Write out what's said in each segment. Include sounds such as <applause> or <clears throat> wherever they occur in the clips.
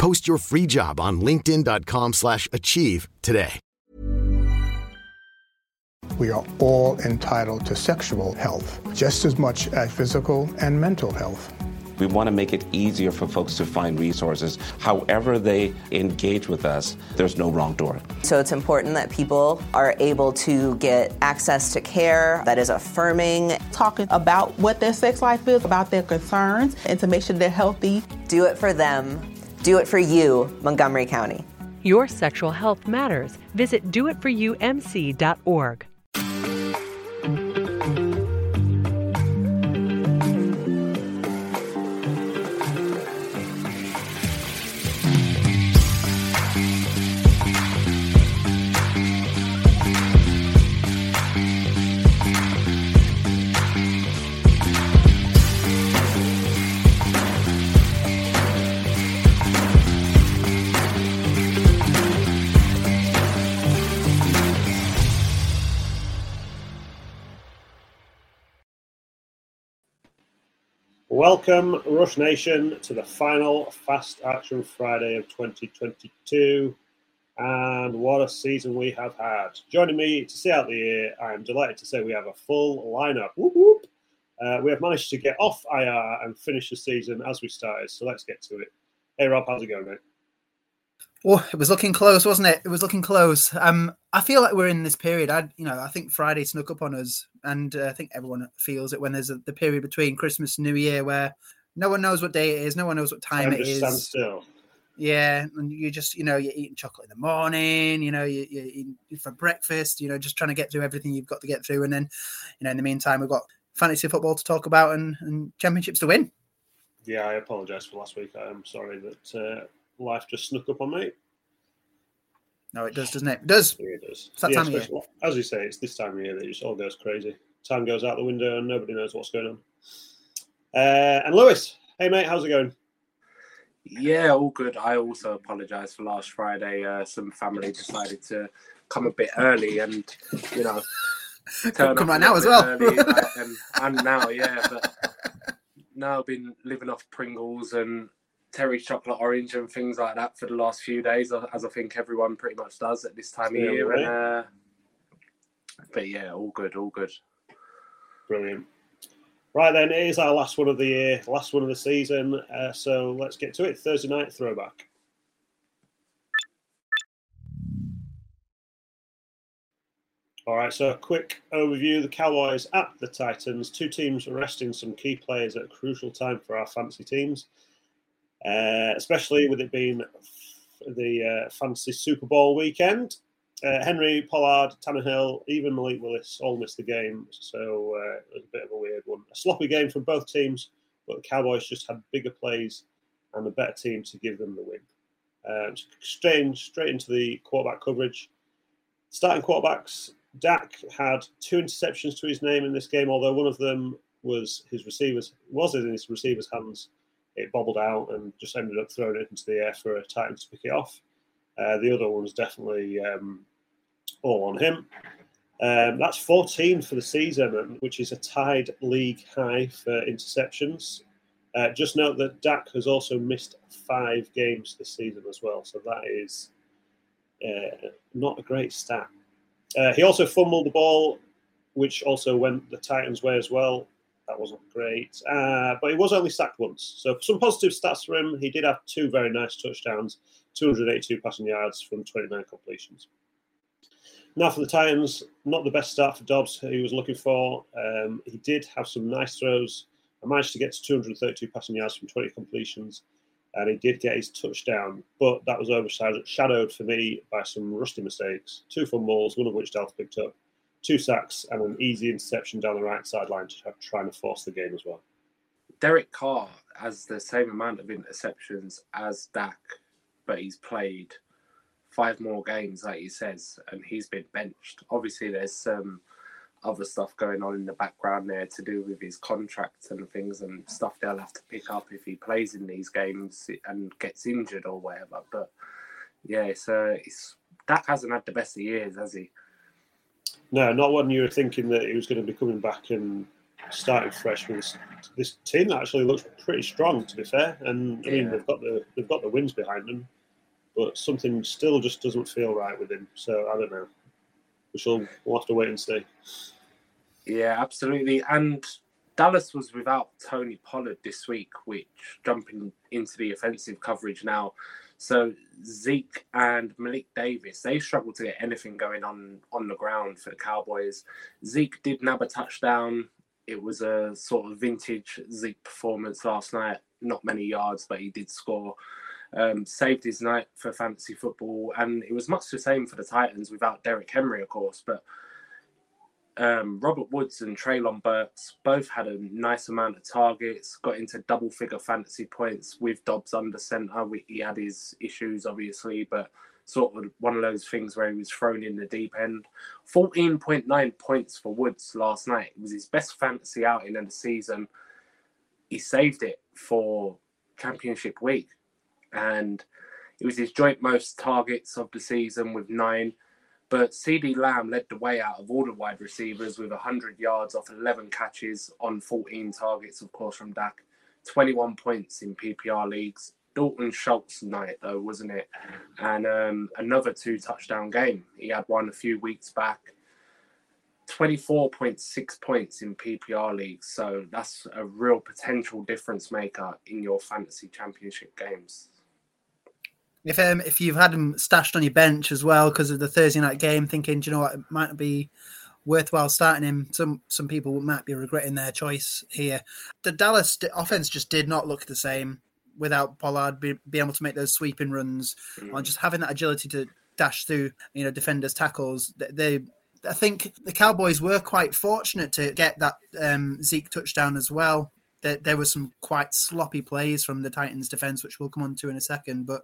Post your free job on linkedin.com/achieve slash achieve today. We are all entitled to sexual health, just as much as physical and mental health. We want to make it easier for folks to find resources. However, they engage with us, there's no wrong door. So it's important that people are able to get access to care that is affirming, talking about what their sex life is, about their concerns, and to make sure they're healthy. do it for them, do it for you, Montgomery County. Your sexual health matters. Visit doitforyoumc.org. Welcome, Rush Nation, to the final Fast Action Friday of 2022. And what a season we have had. Joining me to see out the year, I am delighted to say we have a full lineup. Whoop, whoop. Uh, we have managed to get off IR and finish the season as we started. So let's get to it. Hey, Rob, how's it going, mate? Oh, it was looking close, wasn't it? It was looking close. Um, I feel like we're in this period. I, you know, I think Friday snuck up on us, and uh, I think everyone feels it when there's a, the period between Christmas and New Year where no one knows what day it is, no one knows what time it is. it just is. stands still. Yeah, and you just, you know, you're eating chocolate in the morning. You know, you, you're eating for breakfast. You know, just trying to get through everything you've got to get through, and then, you know, in the meantime, we've got fantasy football to talk about and, and championships to win. Yeah, I apologise for last week. I am sorry that uh, life just snuck up on me. No, it does, doesn't it? It does. Yeah, it does. It's that Yeah, time of year. As you say, it's this time of year that it just all goes crazy. Time goes out the window and nobody knows what's going on. Uh, and Lewis, hey mate, how's it going? Yeah, all good. I also apologise for last Friday. Uh, some family decided to come a bit early, and you know, <laughs> turn Come right now as well. early, uh, <laughs> and, and now, yeah, but now I've been living off Pringles and Terry chocolate orange and things like that for the last few days, as I think everyone pretty much does at this time Stay of year. away. And, uh, but yeah, all good, all good. Brilliant. Right then, it is our last one of the year, last one of the season. Uh, so let's get to it. Thursday night throwback. All right, so a quick overview. The Cowboys at the Titans. Two teams resting some key players at a crucial time for our fantasy teams, uh, especially with it being the uh, fantasy Super Bowl weekend. Uh, Henry, Pollard, Tannehill, even Malik Willis all missed the game, so uh, it was a bit of a weird one. A sloppy game from both teams, but the Cowboys just had bigger plays and a better team to give them the win. Um, straight, straight into the quarterback coverage. Starting quarterbacks, Dak had two interceptions to his name in this game, although one of them was his receivers was in his receiver's hands. It bobbled out and just ended up throwing it into the air for a Titan to pick it off. Uh, the other one was definitely um, all on him. Um, that's 14 for the season, which is a tied league high for interceptions. Uh, just note that Dak has also missed five games this season as well, so that is uh, not a great stat. Uh, he also fumbled the ball, which also went the Titans' way as well. That wasn't great, uh, but he was only sacked once. So some positive stats for him. He did have two very nice touchdowns, 282 passing yards from 29 completions. Now for the Titans, not the best start for Dobbs he was looking for. Um, he did have some nice throws. I managed to get to 232 passing yards from 20 completions, and he did get his touchdown, but that was overshadowed for me by some rusty mistakes. Two fumbles, one of which Delta picked up, two sacks, and an easy interception down the right sideline to try to force the game as well. Derek Carr has the same amount of interceptions as Dak, but he's played five more games, like he says, and he's been benched. Obviously, there's some other stuff going on in the background there to do with his contracts and things and stuff they'll have to pick up if he plays in these games and gets injured or whatever. But yeah, so it's Dak hasn't had the best of years, has he? No, not when you were thinking that he was going to be coming back and starting fresh this, this team. Actually, looks pretty strong, to be fair. And I mean, they've got the they've got the wins behind them but something still just doesn't feel right with him. So I don't know. We shall we'll have to wait and see. Yeah, absolutely. And Dallas was without Tony Pollard this week, which jumping into the offensive coverage now. So Zeke and Malik Davis, they struggled to get anything going on on the ground for the Cowboys. Zeke did nab a touchdown. It was a sort of vintage Zeke performance last night. Not many yards, but he did score um, saved his night for fantasy football, and it was much the same for the Titans without Derrick Henry, of course. But um, Robert Woods and Treylon Burks both had a nice amount of targets, got into double figure fantasy points with Dobbs under center. He had his issues, obviously, but sort of one of those things where he was thrown in the deep end. 14.9 points for Woods last night. It was his best fantasy outing of the season. He saved it for championship week and it was his joint most targets of the season with nine. But CeeDee Lamb led the way out of all the wide receivers with 100 yards off 11 catches on 14 targets, of course, from Dak. 21 points in PPR leagues. Dalton Schultz night, though, wasn't it? And um, another two touchdown game. He had one a few weeks back. 24.6 points in PPR leagues. So that's a real potential difference maker in your fantasy championship games. If um, if you've had him stashed on your bench as well because of the Thursday night game, thinking, do you know what, it might be worthwhile starting him. Some some people might be regretting their choice here. The Dallas offense just did not look the same without Pollard be, be able to make those sweeping runs mm. or just having that agility to dash through, you know, defenders' tackles. They, they I think the Cowboys were quite fortunate to get that um, Zeke touchdown as well. There, there were some quite sloppy plays from the Titans defense, which we'll come on to in a second. But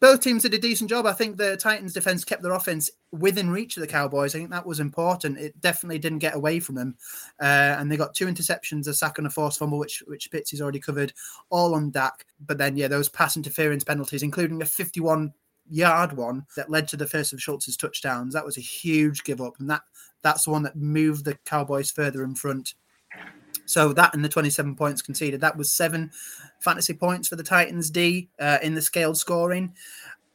both teams did a decent job. I think the Titans defense kept their offense within reach of the Cowboys. I think that was important. It definitely didn't get away from them. Uh, and they got two interceptions, a sack and a forced fumble, which which Pitts has already covered, all on Dak. But then, yeah, those pass interference penalties, including a 51 yard one that led to the first of Schultz's touchdowns. That was a huge give up. And that that's the one that moved the Cowboys further in front. So that and the 27 points conceded, that was seven fantasy points for the Titans D uh, in the scaled scoring.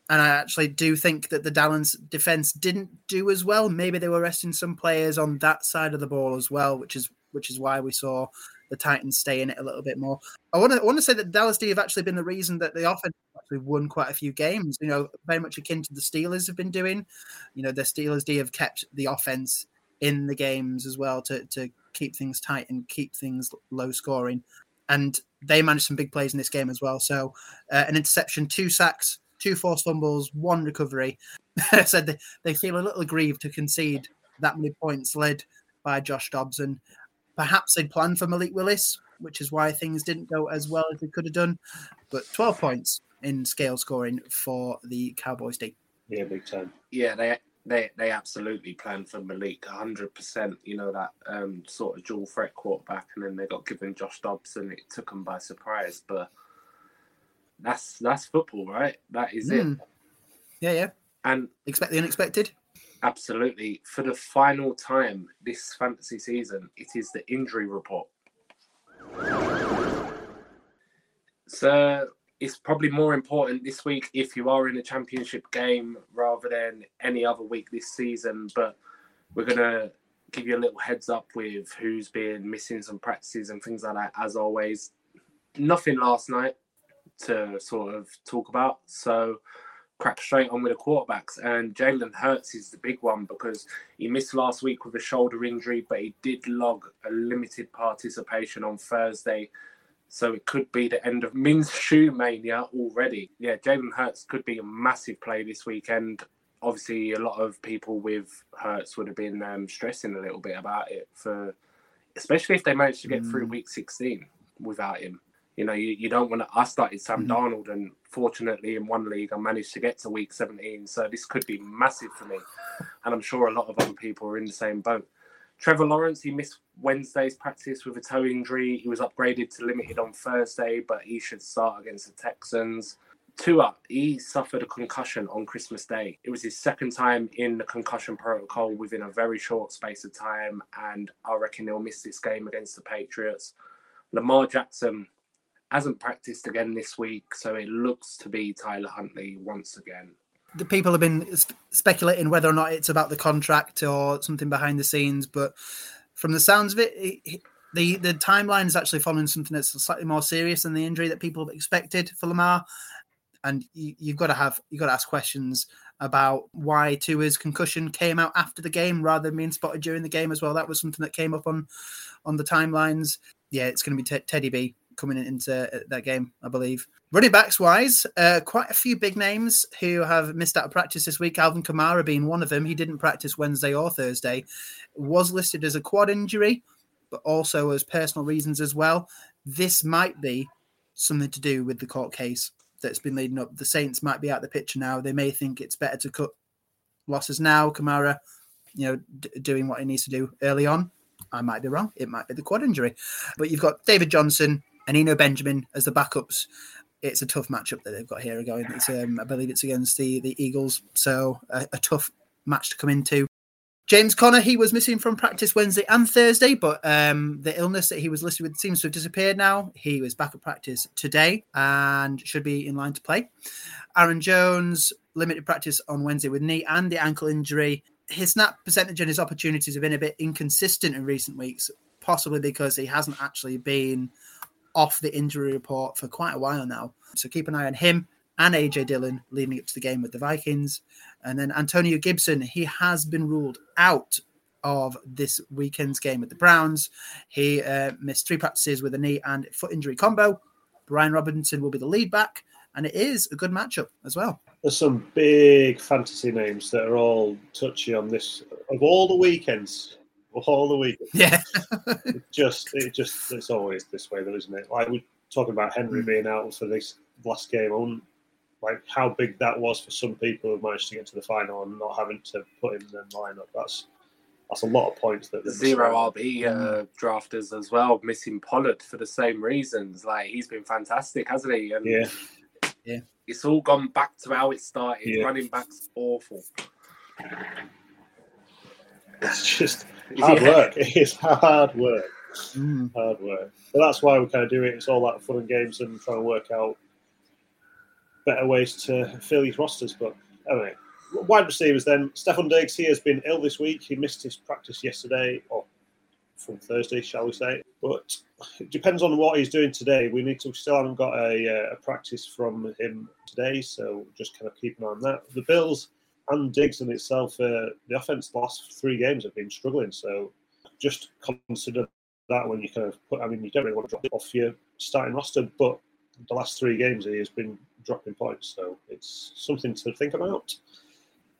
And I actually do think that the Dallas defense didn't do as well. Maybe they were resting some players on that side of the ball as well, which is which is why we saw the Titans stay in it a little bit more. I want to want to say that Dallas D have actually been the reason that the offense actually won quite a few games. You know, very much akin to the Steelers have been doing. You know, the Steelers D have kept the offense in the games as well to to keep things tight and keep things low scoring. And they managed some big plays in this game as well. So uh, an interception, two sacks, two forced fumbles, one recovery. <laughs> I said they, they feel a little aggrieved to concede that many points led by Josh Dobson. Perhaps they'd planned for Malik Willis, which is why things didn't go as well as they could have done. But 12 points in scale scoring for the Cowboys team. Yeah, big time. Yeah, they they they absolutely planned for Malik hundred percent. You know that um, sort of dual threat quarterback, and then they got given Josh Dobson. It took them by surprise, but that's that's football, right? That is mm. it. Hmm. Yeah, yeah. And expect the unexpected. Absolutely. For the final time this fantasy season, it is the injury report. So it's probably more important this week if you are in a championship game rather than any other week this season. But we're gonna give you a little heads up with who's been missing some practices and things like that. As always, nothing last night to sort of talk about. So crack straight on with the quarterbacks. And Jalen Hurts is the big one because he missed last week with a shoulder injury, but he did log a limited participation on Thursday. So it could be the end of Minshew mania already. Yeah, Jalen Hurts could be a massive play this weekend. Obviously, a lot of people with Hurts would have been um, stressing a little bit about it for, especially if they managed to get mm. through Week 16 without him. You know, you, you don't want to. I started Sam mm-hmm. Darnold, and fortunately, in one league, I managed to get to week 17. So this could be massive for me. And I'm sure a lot of other people are in the same boat. Trevor Lawrence, he missed Wednesday's practice with a toe injury. He was upgraded to limited on Thursday, but he should start against the Texans. Tua, he suffered a concussion on Christmas Day. It was his second time in the concussion protocol within a very short space of time, and I reckon he'll miss this game against the Patriots. Lamar Jackson, hasn't practiced again this week, so it looks to be Tyler Huntley once again. The people have been speculating whether or not it's about the contract or something behind the scenes, but from the sounds of it, it the the timeline is actually following something that's slightly more serious than the injury that people expected for Lamar. And you, you've got to have you've got to ask questions about why Tua's concussion came out after the game rather than being spotted during the game as well. That was something that came up on on the timelines. Yeah, it's going to be t- Teddy B coming into uh, that game, I believe. Running backs wise, uh, quite a few big names who have missed out of practice this week. Alvin Kamara being one of them. He didn't practice Wednesday or Thursday. Was listed as a quad injury, but also as personal reasons as well. This might be something to do with the court case that's been leading up. The Saints might be out the picture now. They may think it's better to cut losses now. Kamara, you know, d- doing what he needs to do early on. I might be wrong. It might be the quad injury. But you've got David Johnson, and Eno Benjamin as the backups. It's a tough matchup that they've got here going. It's, um, I believe it's against the the Eagles, so a, a tough match to come into. James Conner, he was missing from practice Wednesday and Thursday, but um, the illness that he was listed with seems to have disappeared now. He was back at practice today and should be in line to play. Aaron Jones, limited practice on Wednesday with knee and the ankle injury. His snap percentage and his opportunities have been a bit inconsistent in recent weeks, possibly because he hasn't actually been off the injury report for quite a while now. So keep an eye on him and AJ Dillon leading up to the game with the Vikings. And then Antonio Gibson, he has been ruled out of this weekend's game with the Browns. He uh, missed three practices with a knee and foot injury combo. Brian Robinson will be the lead back, and it is a good matchup as well. There's some big fantasy names that are all touchy on this. Of all the weekends, all the week. <laughs> Yeah. it just, it just, it's always this way, though, isn't it? Like we're talking about Henry mm. being out for this last game. on like how big that was for some people who managed to get to the final and not having to put him in the lineup. That's that's a lot of points that zero RB uh, drafters as well, missing Pollard for the same reasons. Like he's been fantastic, hasn't he? And yeah, yeah, it's all gone back to how it started. Yeah. Running backs awful. It's just <laughs> hard yeah. work. It is hard work. Mm. Hard work. But that's why we kind of do it. It's all that fun and games and trying to work out better ways to fill these rosters. But anyway, wide receivers then. Stefon Diggs, he has been ill this week. He missed his practice yesterday, or from Thursday, shall we say. But it depends on what he's doing today. We need to still haven't got a, a practice from him today, so just kind of keep an eye on that. The Bills and Diggs in itself, uh, the offense last three games have been struggling. So just consider that when you kind of put. I mean, you don't really want to drop it off your starting roster, but the last three games he has been dropping points, so it's something to think about.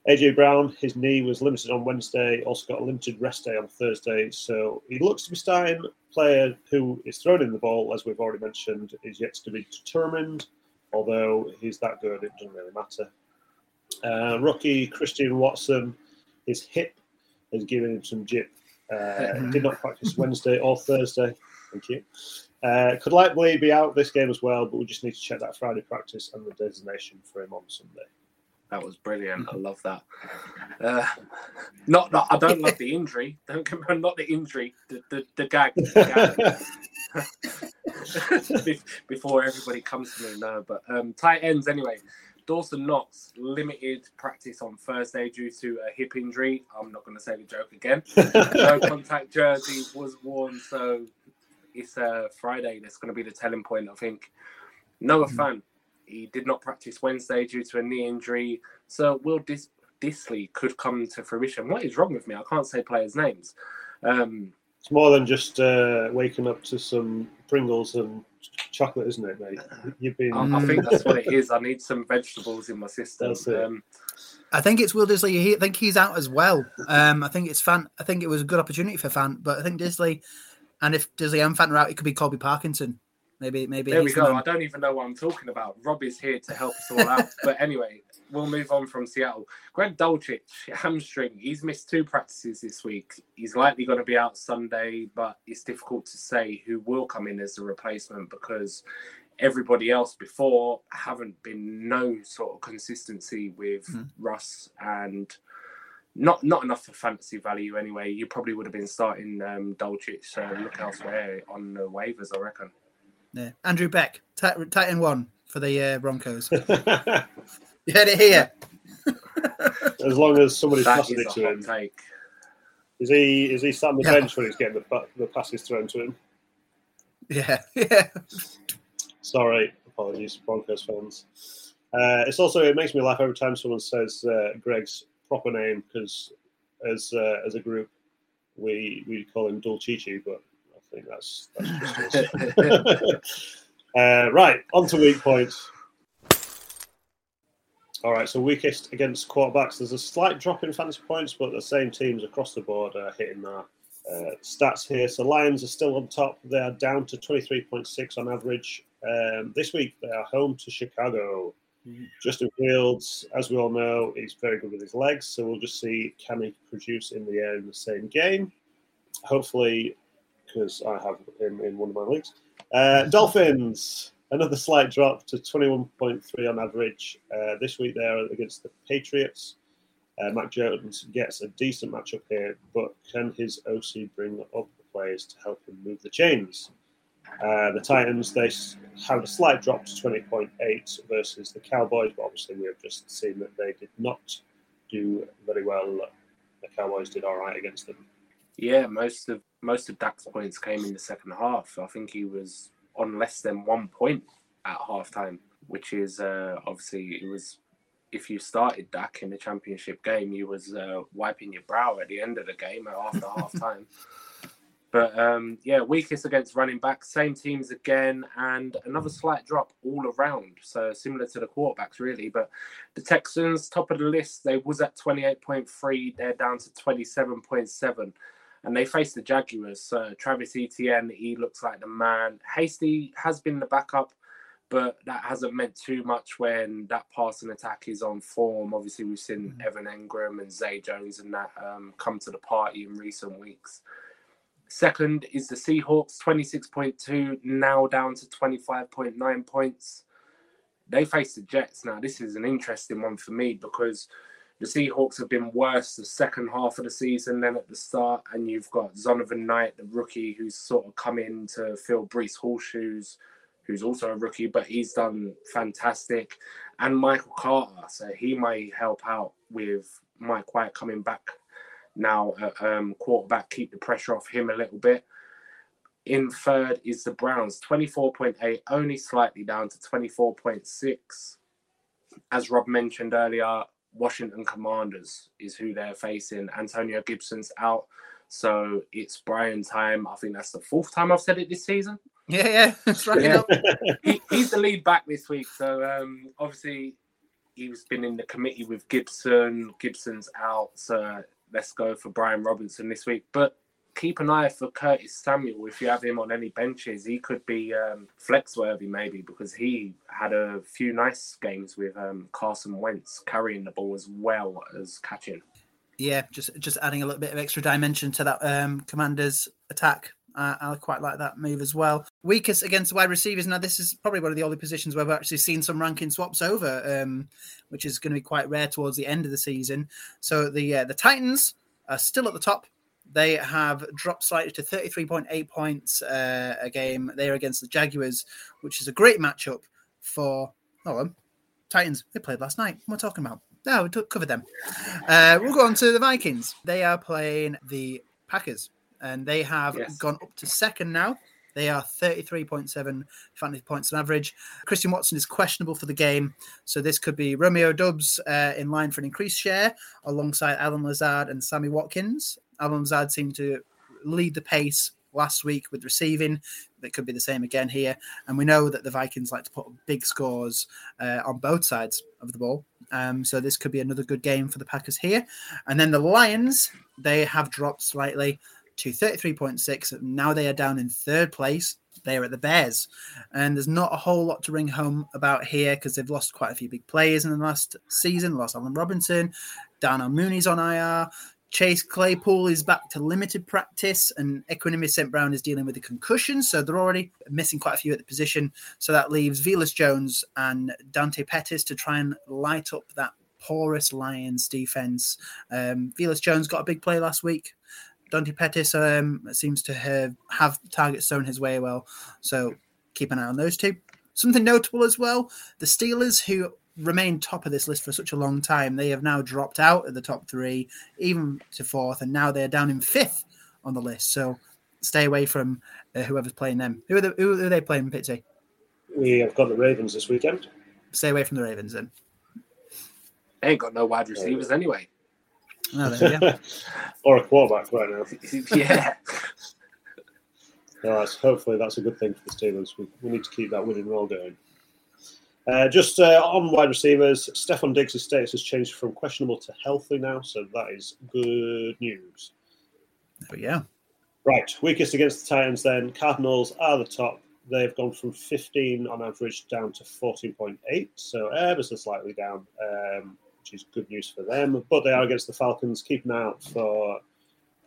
AJ Brown, his knee was limited on Wednesday, also got a limited rest day on Thursday, so he looks to be starting. Player who is throwing in the ball, as we've already mentioned, is yet to be determined. Although he's that good, it doesn't really matter. Uh, rookie Christian Watson, his hip is giving him some jip. Uh, did not practice Wednesday or Thursday. Thank you. Uh, could likely be out this game as well, but we just need to check that Friday practice and the designation for him on Sunday. That was brilliant. I love that. Uh, not, not, I don't love the injury. Don't come on, not the injury. The the, the gag. The gag. <laughs> <laughs> Before everybody comes to me, no. But um, tight ends anyway. Dawson Knox limited practice on Thursday due to a hip injury. I'm not going to say the joke again. <laughs> no contact jersey was worn, so it's uh, Friday. That's going to be the telling point. I think Noah mm. Fant. He did not practice Wednesday due to a knee injury. So Will Dis- Dissly could come to fruition. What is wrong with me? I can't say players' names. Um, it's more than just uh, waking up to some Pringles and chocolate, isn't it, mate? You've been. I, I think that's what it is. I need some vegetables in my system. Um, I think it's Will Dissly. I think he's out as well. Um, I think it's Fan. I think it was a good opportunity for Fan, but I think Dissly, and if Dissly and Fan are out, it could be Colby Parkinson. Maybe, maybe. There we go. I don't even know what I'm talking about. Rob is here to help us all out. but anyway, we'll move on from Seattle. Greg Dulcich, hamstring. He's missed two practices this week. He's likely going to be out Sunday, but it's difficult to say who will come in as a replacement because everybody else before haven't been no sort of consistency with mm. Russ and not not enough for fantasy value anyway. You probably would have been starting um, Dulcich, so look elsewhere on the waivers, I reckon. Yeah, Andrew Beck, Titan one for the uh, Broncos. <laughs> you heard it here. as long as somebody's passing it to him. Take. Is he is he sat on the yeah. bench when he's getting the, the passes thrown to him? Yeah, <laughs> yeah. Sorry, apologies, Broncos fans. Uh, it's also it makes me laugh every time someone says uh, Greg's proper name because as uh, as a group we we call him Dulcici, but I think that's that's just <laughs> <laughs> uh, right. On to weak points. All right, so weakest against quarterbacks. There's a slight drop in fantasy points, but the same teams across the board are hitting their uh, stats here. So Lions are still on top. They are down to 23.6 on average. Um, this week they are home to Chicago. Justin Fields, as we all know, is very good with his legs, so we'll just see can he produce in the air in the same game. Hopefully, because I have him in one of my leagues. Uh, Dolphins, another slight drop to 21.3 on average. Uh, this week they're against the Patriots. Uh, Mac Jones gets a decent matchup here, but can his OC bring up the players to help him move the chains? Uh, the Titans, they had a slight drop to 20.8 versus the Cowboys, but obviously we have just seen that they did not do very well. The Cowboys did all right against them. Yeah, most of most of Dak's points came in the second half. I think he was on less than one point at halftime, which is uh, obviously it was. If you started Dak in the championship game, you was uh, wiping your brow at the end of the game after <laughs> halftime. But um, yeah, weakest against running back, same teams again, and another slight drop all around. So similar to the quarterbacks, really. But the Texans, top of the list, they was at 28.3, they're down to 27.7. And they face the Jaguars. So Travis Etienne, he looks like the man. Hasty has been the backup, but that hasn't meant too much when that passing attack is on form. Obviously, we've seen mm-hmm. Evan Engram and Zay Jones and that um, come to the party in recent weeks. Second is the Seahawks, 26.2, now down to 25.9 points. They face the Jets. Now, this is an interesting one for me because the Seahawks have been worse the second half of the season than at the start. And you've got Zonovan Knight, the rookie, who's sort of come in to fill Breece Hall's shoes, who's also a rookie, but he's done fantastic. And Michael Carter, so he may help out with Mike White coming back now uh, um, quarterback, keep the pressure off him a little bit. In third is the Browns, 24.8, only slightly down to 24.6. As Rob mentioned earlier, Washington Commanders is who they're facing. Antonio Gibson's out, so it's Brian time. I think that's the fourth time I've said it this season. Yeah, yeah, <laughs> that's right. Yeah. he, he's the lead back this week, so um, obviously he's been in the committee with Gibson. Gibson's out, so let's go for Brian Robinson this week. But keep an eye for Curtis Samuel if you have him on any benches. He could be um, flex worthy maybe because he had a few nice games with um, Carson Wentz carrying the ball as well as catching. Yeah, just just adding a little bit of extra dimension to that um, Commanders attack. Uh, I quite like that move as well. Weakest against wide receivers. Now, this is probably one of the only positions where we've actually seen some ranking swaps over, um, which is going to be quite rare towards the end of the season. So the uh, the Titans are still at the top. They have dropped slightly to 33.8 points uh, a game. They are against the Jaguars, which is a great matchup for. Oh, um, Titans. They played last night. What am I talking about? No, we covered them. Uh, we'll go on to the Vikings. They are playing the Packers and they have yes. gone up to second now They are 33.7 fantasy points on average. Christian Watson is questionable for the game, so this could be Romeo Doubs uh, in line for an increased share alongside Allen Lazard and Sammy Watkins. Allen Lazard seemed to lead the pace last week with receiving. That could be the same again here. And we know that the Vikings like to put big scores uh, on both sides of the ball. Um, so this could be another good game for the Packers here. And then the Lions, they have dropped slightly to 33.6. Now they are down in third place. They are at the Bears. And there's not a whole lot to ring home about here because they've lost quite a few big players in the last season. Lost Allen Robinson, Darnell Mooney's on IR. Chase Claypool is back to limited practice, and Equanimeous St. Brown is dealing with a concussion, so they're already missing quite a few at the position. So that leaves Velus Jones and Dante Pettis to try and light up that porous Lions defense. Um, Velus Jones got a big play last week. Dante Pettis um, seems to have, have targets thrown his way well, so keep an eye on those two. Something notable as well: the Steelers, who remained top of this list for such a long time. They have now dropped out of the top three, even to fourth, and now they're down in fifth on the list. So stay away from uh, whoever's playing them. Who are, the, who are they playing, Pitsy? We have got the Ravens this weekend. Stay away from the Ravens then. They ain't got no wide receivers anyway. Oh, <laughs> or a quarterback <laughs> right now. yeah. No, that's, hopefully that's a good thing for the Steelers. We, we need to keep that winning roll going. Uh, just uh, on wide receivers, Stefon Diggs' status has changed from questionable to healthy now, so that is good news. But yeah. Right, weakest against the tight ends then. Cardinals are the top. They've gone from 15 on average down to 14.8, so ever so slightly down, um, which is good news for them. But they are against the Falcons. Keep an eye out for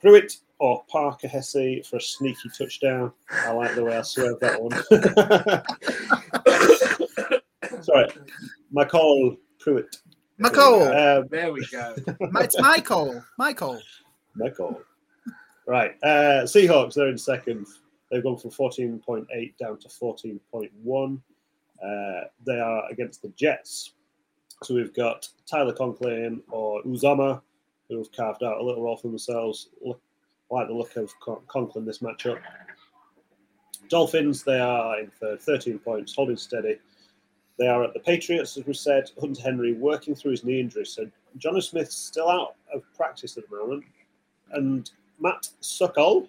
Pruitt or Parker Hesse for a sneaky touchdown. I like the way I swerved that one. <laughs> Sorry, Michael Pruitt. Michael. Um, there we go. <laughs> it's Michael. Michael. Michael. Right. Uh, Seahawks, they're in second. They've gone from 14.8 down to 14.1. Uh, they are against the Jets. So we've got Tyler Conklin or Uzomah, who have carved out a little role for themselves. Look, like the look of Con- Conklin this matchup. Dolphins, they are in third, 13 points, holding steady. They are at the Patriots, as we said. Hunter Henry working through his knee injury. So Jonnu Smith's still out of practice at the moment. And Matt Sokol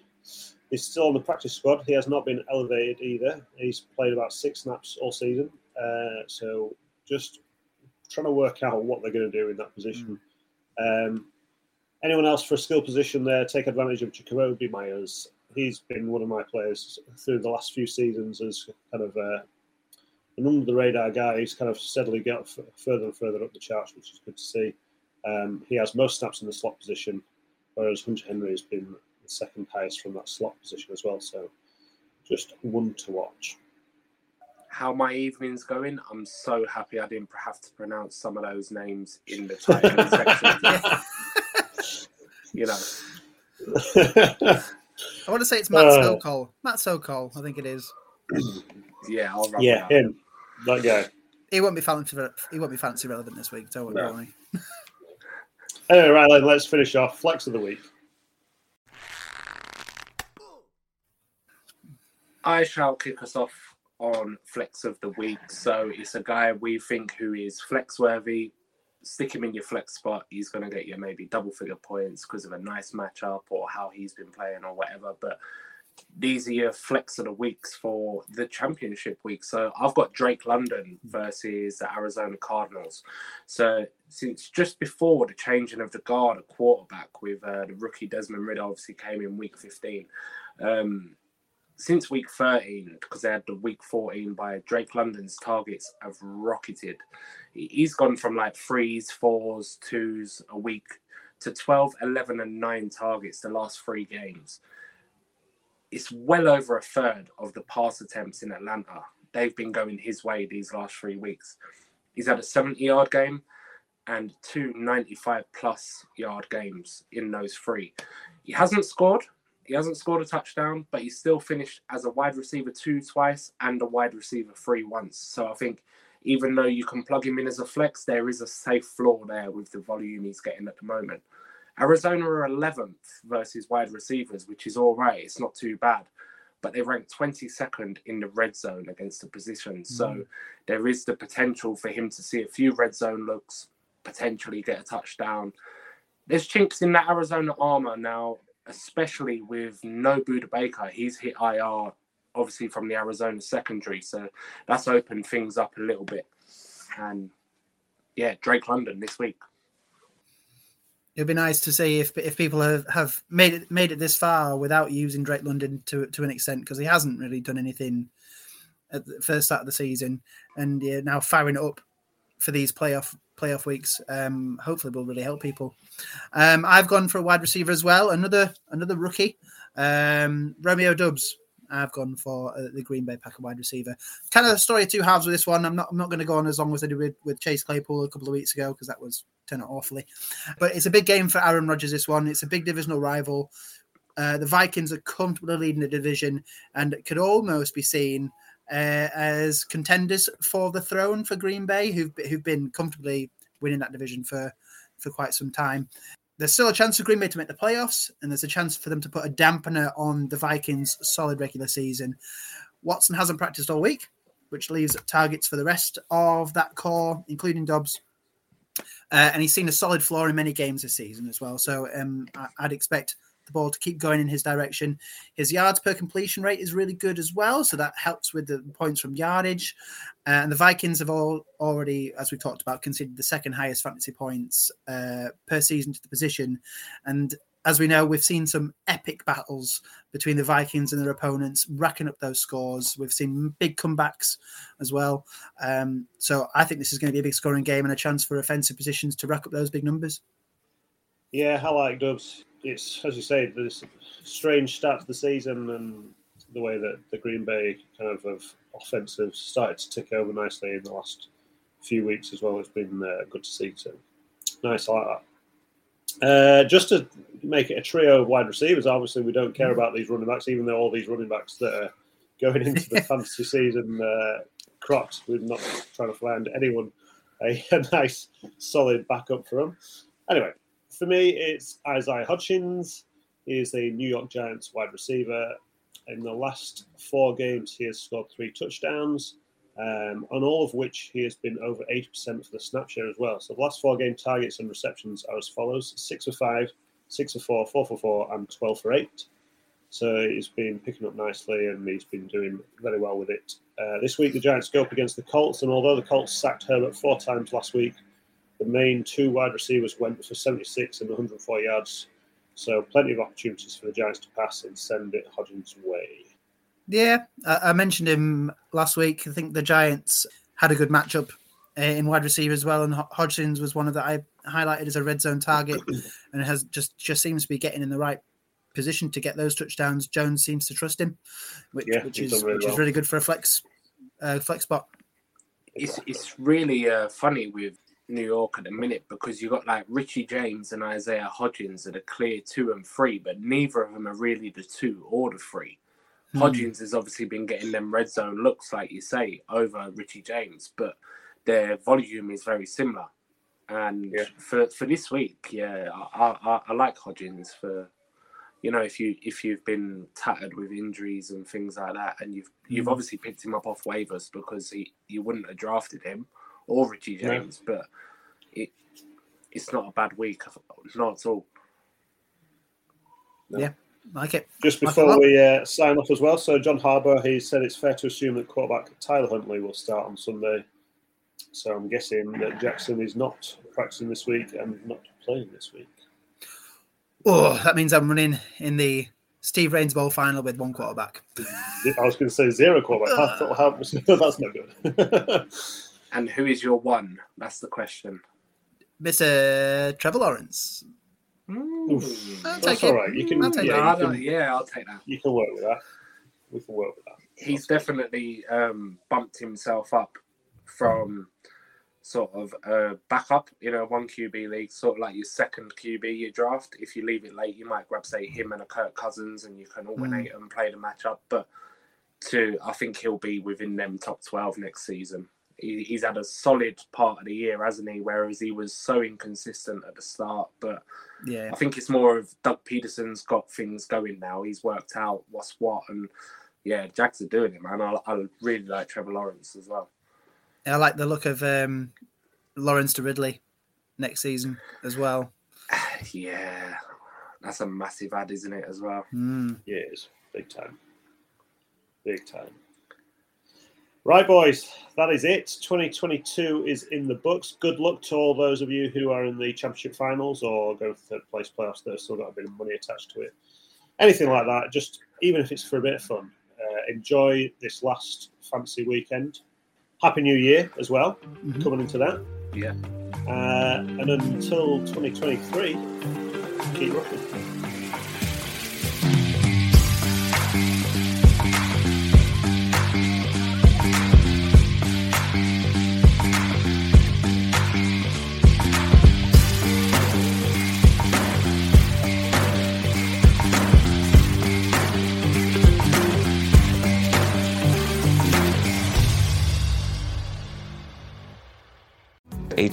is still on the practice squad. He has not been elevated either. He's played about six snaps all season. Uh, so just trying to work out what they're going to do in that position. Um, anyone else for a skill position there? Take advantage of Jakobi Meyers. He's been one of my players through the last few seasons as kind of uh, an under the radar guy. He's kind of steadily got f- further and further up the charts, which is good to see. Um, he has most snaps in the slot position, whereas Hunter Henry has been the second highest from that slot position as well. So just one to watch. How my evening's going, I'm so happy I didn't have to pronounce some of those names in the title <laughs> section. you know. I want to say it's Matt Uh, Sokol. Matt Sokol, I think it is. Yeah, I'll run Yeah, that. him. That guy. He won't be fancy. He won't be fancy relevant this week. Don't No. worry. <laughs> Anyway, right then, let's finish off. Flex of the week. I shall kick us off on flex of the week. So it's a guy we think who is flex worthy. Stick him in your flex spot. He's going to get you maybe double figure points because of a nice matchup or how he's been playing or whatever. But these are your flex of the weeks for the championship week. So I've got Drake London versus the Arizona Cardinals. So since just before the changing of the guard at quarterback with uh, the rookie Desmond Ridder obviously came in week 15. Um, since week 13, because they had the week 14 by Drake London's targets have rocketed. He- He's gone from like threes, fours, twos a week to 12, 11, and nine targets the last three games. It's well over a third of the pass attempts in Atlanta. They've been going his way these last three weeks. He's had a 70 yard game and two 95 plus yard games in those three. He hasn't scored. He hasn't scored a touchdown, but he's still finished as a wide receiver two twice and a wide receiver three once. So I think even though you can plug him in as a flex, there is a safe floor there with the volume he's getting at the moment. Arizona are 11th versus wide receivers, which is all right. It's not too bad. but they rank 22nd in the red zone against the position. Mm. So there is the potential for him to see a few red zone looks, potentially get a touchdown. There's chinks in that Arizona armor now, especially with no Budda Baker. He's hit IR, obviously from the Arizona secondary, so that's opened things up a little bit. And yeah, Drake London this week. It'd be nice to see if if people have, have made it made it this far without using Drake London to to an extent because he hasn't really done anything at the first start of the season, and yeah, now firing it up for these playoff playoff weeks. Um, hopefully, will really help people. Um, I've gone for a wide receiver as well. Another another rookie, um, Romeo Doubs. I've gone for uh, the Green Bay Packer wide receiver. Kind of a story of two halves with this one. I'm not I'm not going to go on as long as I did with, with Chase Claypool a couple of weeks ago because that was turned out awfully. But it's a big game for Aaron Rodgers. This one. It's a big divisional rival. Uh, the Vikings are comfortably leading the division and it could almost be seen uh, as contenders for the throne for Green Bay, who've who've been comfortably winning that division for for quite some time there's still a chance for Green Bay to make the playoffs, and there's a chance for them to put a dampener on the Vikings' solid regular season. Watson hasn't practiced all week, which leaves targets for the rest of that core, including Dobbs. Uh, and he's seen a solid floor in many games this season as well. So um, I'd expect the ball to keep going in his direction. His yards per completion rate is really good as well, so that helps with the points from yardage. Uh, and the Vikings have all already, as we talked about, considered the second highest fantasy points uh, per season to the position. And as we know, we've seen some epic battles between the Vikings and their opponents, racking up those scores. We've seen big comebacks as well. Um, so I think this is going to be a big scoring game and a chance for offensive positions to rack up those big numbers. Yeah, I like Doubs it's as you say, this strange start to the season and the way that the Green Bay kind of, of offensive started to tick over nicely in the last few weeks as well. It's been uh, good to see. So nice, I like that. Uh, just to make it a trio of wide receivers, obviously we don't care about these running backs, even though all these running backs that are going into the <laughs> fantasy season uh, cropped. We're not trying to find anyone a, <laughs> a nice, solid backup for them. Anyway, for me, it's Isaiah Hodgins. He is a New York Giants wide receiver. In the last four games, he has scored three touchdowns, um, on all of which he has been over 80% for the snap share as well. So the last four game targets and receptions are as follows six for five, six for four, four for four, and 12 for eight. So he's been picking up nicely and he's been doing very well with it. Uh, this week, the Giants go up against the Colts, and although the Colts sacked Herbert four times last week, the main two wide receivers went for 76 and 104 yards. So plenty of opportunities for the Giants to pass and send it Hodgins' way. Yeah, I mentioned him last week. I think the Giants had a good matchup uh, in wide receiver as well, and Hodgins was one of that I highlighted as a red zone target, <clears throat> and has just just seems to be getting in the right position to get those touchdowns. Jones seems to trust him, which, yeah, which is really which well. is really good for a flex uh, flex spot. It's it's really uh, funny with New York at the minute because you've got like Richie James and Isaiah Hodgins that are clear two and three, but neither of them are really the two or the three. Hmm. Hodgins has obviously been getting them red zone looks, like you say, over Richie James, but their volume is very similar. And yeah. for for this week, yeah, I, I, I like Hodgins for you know if you if you've been tattered with injuries and things like that, and you've you've hmm. obviously picked him up off waivers because he you wouldn't have drafted him or Richie James, yeah. but it it's not a bad week, not at all. No. Yeah, like it. Just before we uh, sign off as well, so John Harbaugh, he said it's fair to assume that quarterback Tyler Huntley will start on Sunday. So I'm guessing that Jackson is not practicing this week and not playing this week. Oh, that means I'm running in the Steve Rains Bowl final with one quarterback. I was going to say zero quarterback. <laughs> that's no good. <laughs> And who is your one? That's the question. Mr. Trevor Lawrence. Mm. I'll That's all right. You can, I'll take yeah, that. Can, yeah, I'll take that. You can work with that. We can work with that. He's definitely um, bumped himself up from sort of a backup in a one QB league, sort of like your second QB you draft. If you leave it late, you might grab say him and a Kirk Cousins, and you can alternate mm. and play the matchup. But to I think he'll be within them top twelve next season he, he's had a solid part of the year, hasn't he? Whereas he was so inconsistent at the start. But yeah, I think it's more of Doug Pederson's got things going now. He's worked out what's what, and yeah, Jags are doing it, man. I, I really like Trevor Lawrence as well. Yeah, I like the look of um, Lawrence to Ridley next season as well. <sighs> yeah, that's a massive ad, isn't it, as well? Mm. Yeah, it is. Big time. Big time. Right, boys, that is it. 2022 is in the books. Good luck to all those of you who are in the championship finals or going for third place playoffs that have still got a bit of money attached to it. Anything like that, just even if it's for a bit of fun, uh, enjoy this last fancy weekend. Happy New Year as well, Mm-hmm. coming into that. Yeah. Uh, and until 2023, keep rocking.